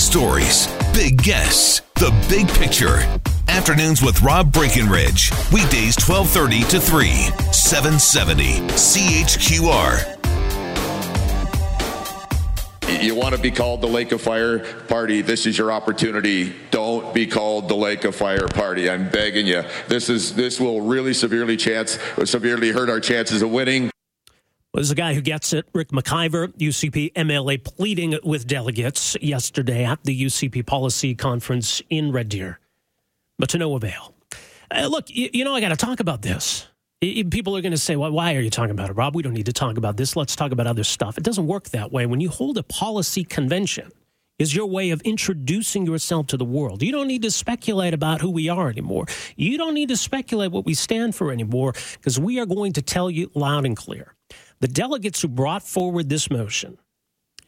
stories, big guests, the big picture. Afternoons with Rob Breckenridge. Weekdays 1230 to 3, 770 CHQR. You want to be called the Lake of Fire Party? This is your opportunity. Don't be called the Lake of Fire Party. I'm begging you. This is this will really severely chance severely hurt our chances of winning. There's a guy who gets it, Rick McIver, UCP MLA, pleading with delegates yesterday at the UCP policy conference in Red Deer, but to no avail. Uh, look, you, you know, I got to talk about this. People are going to say, well, why are you talking about it, Rob? We don't need to talk about this. Let's talk about other stuff. It doesn't work that way. When you hold a policy convention, is your way of introducing yourself to the world. You don't need to speculate about who we are anymore. You don't need to speculate what we stand for anymore because we are going to tell you loud and clear. The delegates who brought forward this motion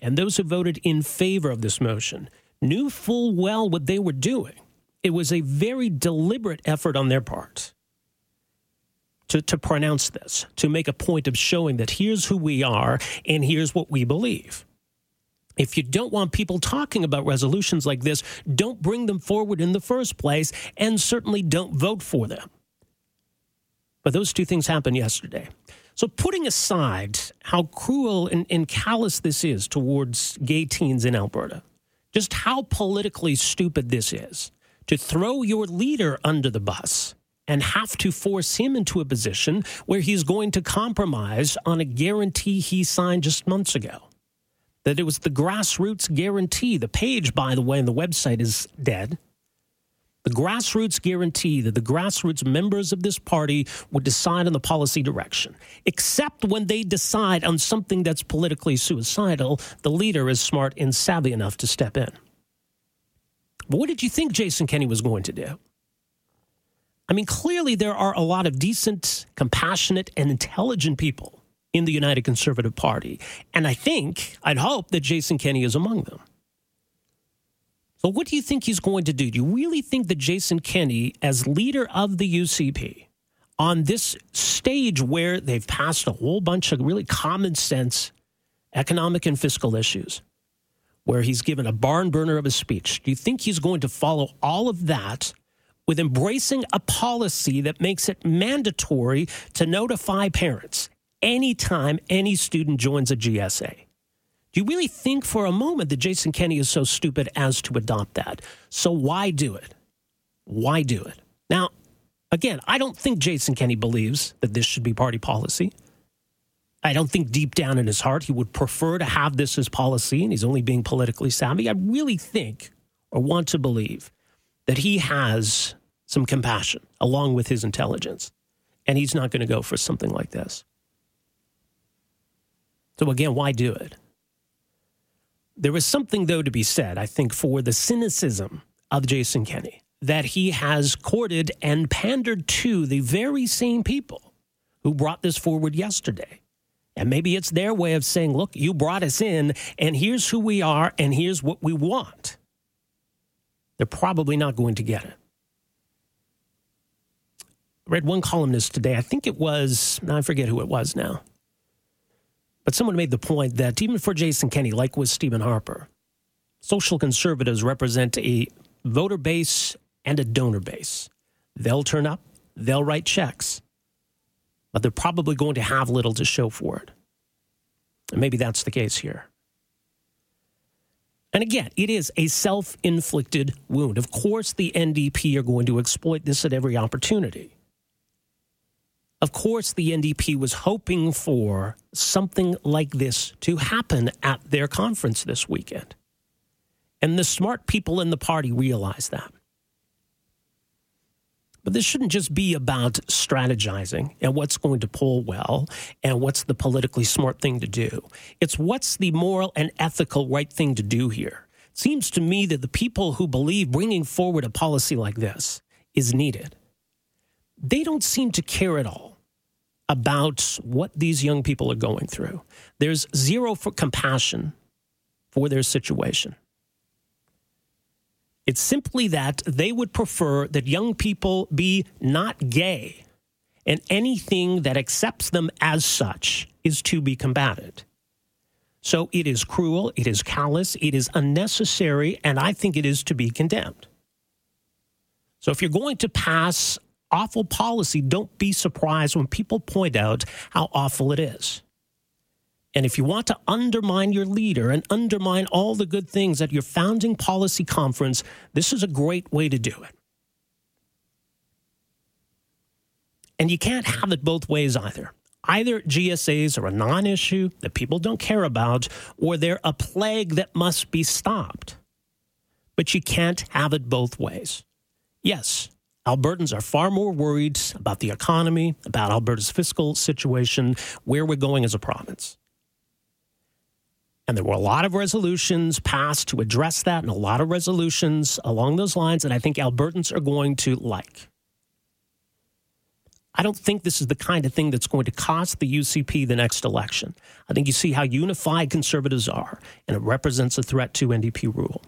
and those who voted in favor of this motion knew full well what they were doing. It was a very deliberate effort on their part to, to pronounce this, to make a point of showing that here's who we are and here's what we believe. If you don't want people talking about resolutions like this, don't bring them forward in the first place, and certainly don't vote for them. But those two things happened yesterday. So, putting aside how cruel and, and callous this is towards gay teens in Alberta, just how politically stupid this is to throw your leader under the bus and have to force him into a position where he's going to compromise on a guarantee he signed just months ago. That it was the grassroots guarantee. The page, by the way, on the website is dead. The grassroots guarantee that the grassroots members of this party would decide on the policy direction. Except when they decide on something that's politically suicidal, the leader is smart and savvy enough to step in. But what did you think Jason Kenney was going to do? I mean, clearly there are a lot of decent, compassionate, and intelligent people in the United Conservative Party. And I think, I'd hope that Jason Kenney is among them. So, what do you think he's going to do? Do you really think that Jason Kenney, as leader of the UCP, on this stage where they've passed a whole bunch of really common sense economic and fiscal issues, where he's given a barn burner of a speech, do you think he's going to follow all of that with embracing a policy that makes it mandatory to notify parents anytime any student joins a GSA. Do you really think for a moment that Jason Kenney is so stupid as to adopt that? So why do it? Why do it? Now, again, I don't think Jason Kenney believes that this should be party policy. I don't think deep down in his heart he would prefer to have this as policy and he's only being politically savvy. I really think or want to believe that he has some compassion along with his intelligence. And he's not going to go for something like this. So, again, why do it? There is something, though, to be said, I think, for the cynicism of Jason Kenney that he has courted and pandered to the very same people who brought this forward yesterday. And maybe it's their way of saying, look, you brought us in, and here's who we are, and here's what we want they're probably not going to get it. I read one columnist today, I think it was, I forget who it was now, but someone made the point that even for Jason Kenney, like with Stephen Harper, social conservatives represent a voter base and a donor base. They'll turn up, they'll write checks, but they're probably going to have little to show for it. And maybe that's the case here. And again, it is a self inflicted wound. Of course, the NDP are going to exploit this at every opportunity. Of course, the NDP was hoping for something like this to happen at their conference this weekend. And the smart people in the party realize that. But this shouldn't just be about strategizing and what's going to pull well and what's the politically smart thing to do. It's what's the moral and ethical right thing to do here. It seems to me that the people who believe bringing forward a policy like this is needed, they don't seem to care at all about what these young people are going through. There's zero for compassion for their situation. It's simply that they would prefer that young people be not gay, and anything that accepts them as such is to be combated. So it is cruel, it is callous, it is unnecessary, and I think it is to be condemned. So if you're going to pass awful policy, don't be surprised when people point out how awful it is. And if you want to undermine your leader and undermine all the good things at your founding policy conference, this is a great way to do it. And you can't have it both ways either. Either GSAs are a non issue that people don't care about, or they're a plague that must be stopped. But you can't have it both ways. Yes, Albertans are far more worried about the economy, about Alberta's fiscal situation, where we're going as a province. And there were a lot of resolutions passed to address that, and a lot of resolutions along those lines that I think Albertans are going to like. I don't think this is the kind of thing that's going to cost the UCP the next election. I think you see how unified conservatives are, and it represents a threat to NDP rule.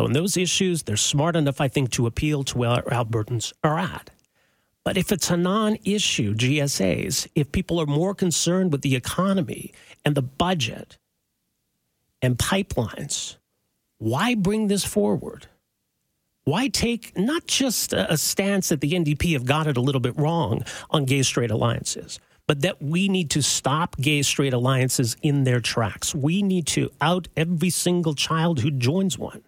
So, in those issues, they're smart enough, I think, to appeal to where Albertans are at. But if it's a non issue, GSAs, if people are more concerned with the economy and the budget and pipelines, why bring this forward? Why take not just a stance that the NDP have got it a little bit wrong on gay straight alliances, but that we need to stop gay straight alliances in their tracks? We need to out every single child who joins one.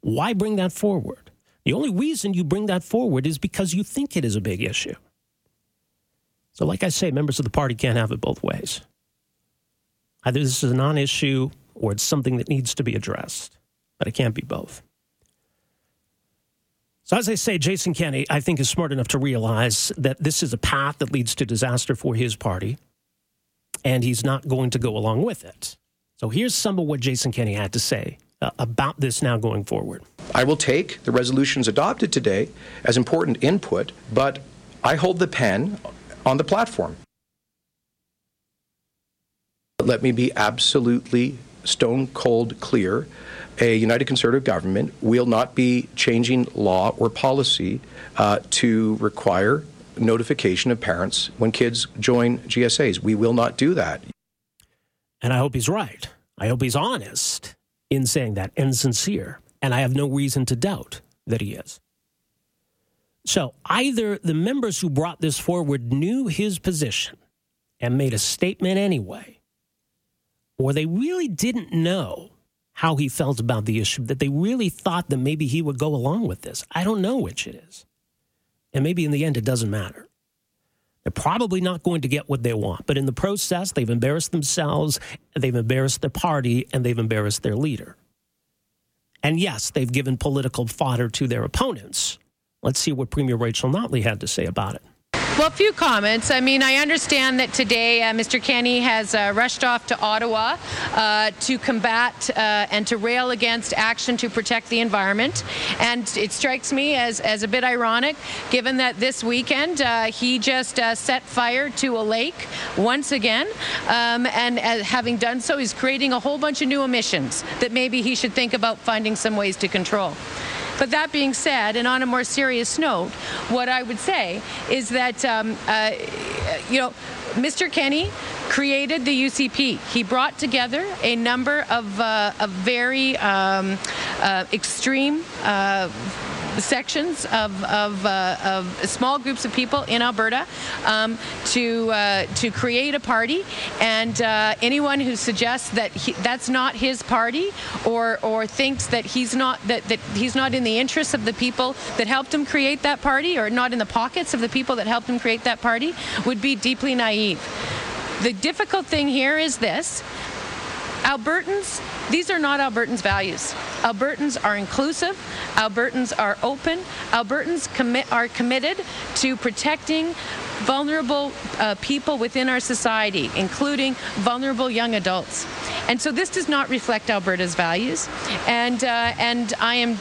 Why bring that forward? The only reason you bring that forward is because you think it is a big issue. So, like I say, members of the party can't have it both ways. Either this is a non issue or it's something that needs to be addressed, but it can't be both. So, as I say, Jason Kenney, I think, is smart enough to realize that this is a path that leads to disaster for his party, and he's not going to go along with it. So, here's some of what Jason Kenney had to say uh, about this now going forward. I will take the resolutions adopted today as important input, but I hold the pen on the platform. Let me be absolutely stone cold clear. A United Conservative government will not be changing law or policy uh, to require notification of parents when kids join GSAs. We will not do that. And I hope he's right. I hope he's honest in saying that and sincere. And I have no reason to doubt that he is. So either the members who brought this forward knew his position and made a statement anyway, or they really didn't know how he felt about the issue, that they really thought that maybe he would go along with this. I don't know which it is. And maybe in the end, it doesn't matter. They're probably not going to get what they want, but in the process, they've embarrassed themselves, they've embarrassed their party, and they've embarrassed their leader. And yes, they've given political fodder to their opponents. Let's see what Premier Rachel Notley had to say about it. Well, a few comments. I mean, I understand that today uh, Mr. Kenney has uh, rushed off to Ottawa uh, to combat uh, and to rail against action to protect the environment. And it strikes me as, as a bit ironic, given that this weekend uh, he just uh, set fire to a lake once again. Um, and having done so, he's creating a whole bunch of new emissions that maybe he should think about finding some ways to control. But that being said, and on a more serious note, what I would say is that, um, uh, you know, Mr. Kenney created the UCP. He brought together a number of, uh, of very um, uh, extreme uh, sections of, of, uh, of small groups of people in Alberta um, to uh, to create a party. And uh, anyone who suggests that he, that's not his party or or thinks that he's not that, that he's not in the interests of the people that helped him create that party or not in the pockets of the people that helped him create that party would be deeply naive. The difficult thing here is this Albertans, these are not Albertans' values. Albertans are inclusive. Albertans are open. Albertans are committed to protecting vulnerable uh, people within our society, including vulnerable young adults. And so this does not reflect Alberta's values. And, uh, and I am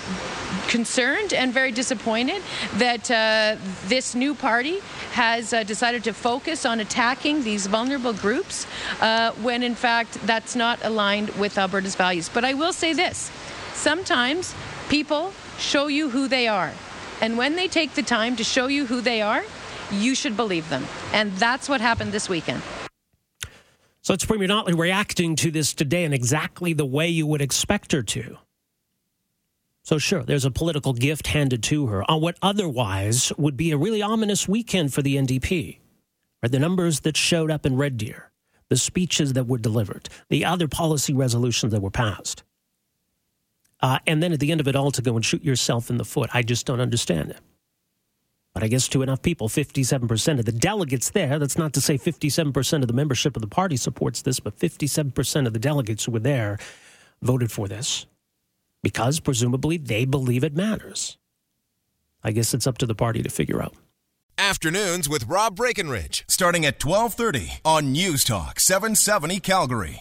concerned and very disappointed that uh, this new party has uh, decided to focus on attacking these vulnerable groups uh, when in fact that's not aligned with Alberta's values. But I will say this sometimes people show you who they are. And when they take the time to show you who they are, you should believe them. And that's what happened this weekend. So it's Premier Notley reacting to this today in exactly the way you would expect her to. So, sure, there's a political gift handed to her on what otherwise would be a really ominous weekend for the NDP. Right? The numbers that showed up in Red Deer, the speeches that were delivered, the other policy resolutions that were passed. Uh, and then at the end of it all to go and shoot yourself in the foot. I just don't understand it. But I guess to enough people, 57% of the delegates there, that's not to say 57% of the membership of the party supports this, but 57% of the delegates who were there voted for this because presumably they believe it matters. I guess it's up to the party to figure out. Afternoons with Rob Breckenridge, starting at 1230 on News Talk 770 Calgary.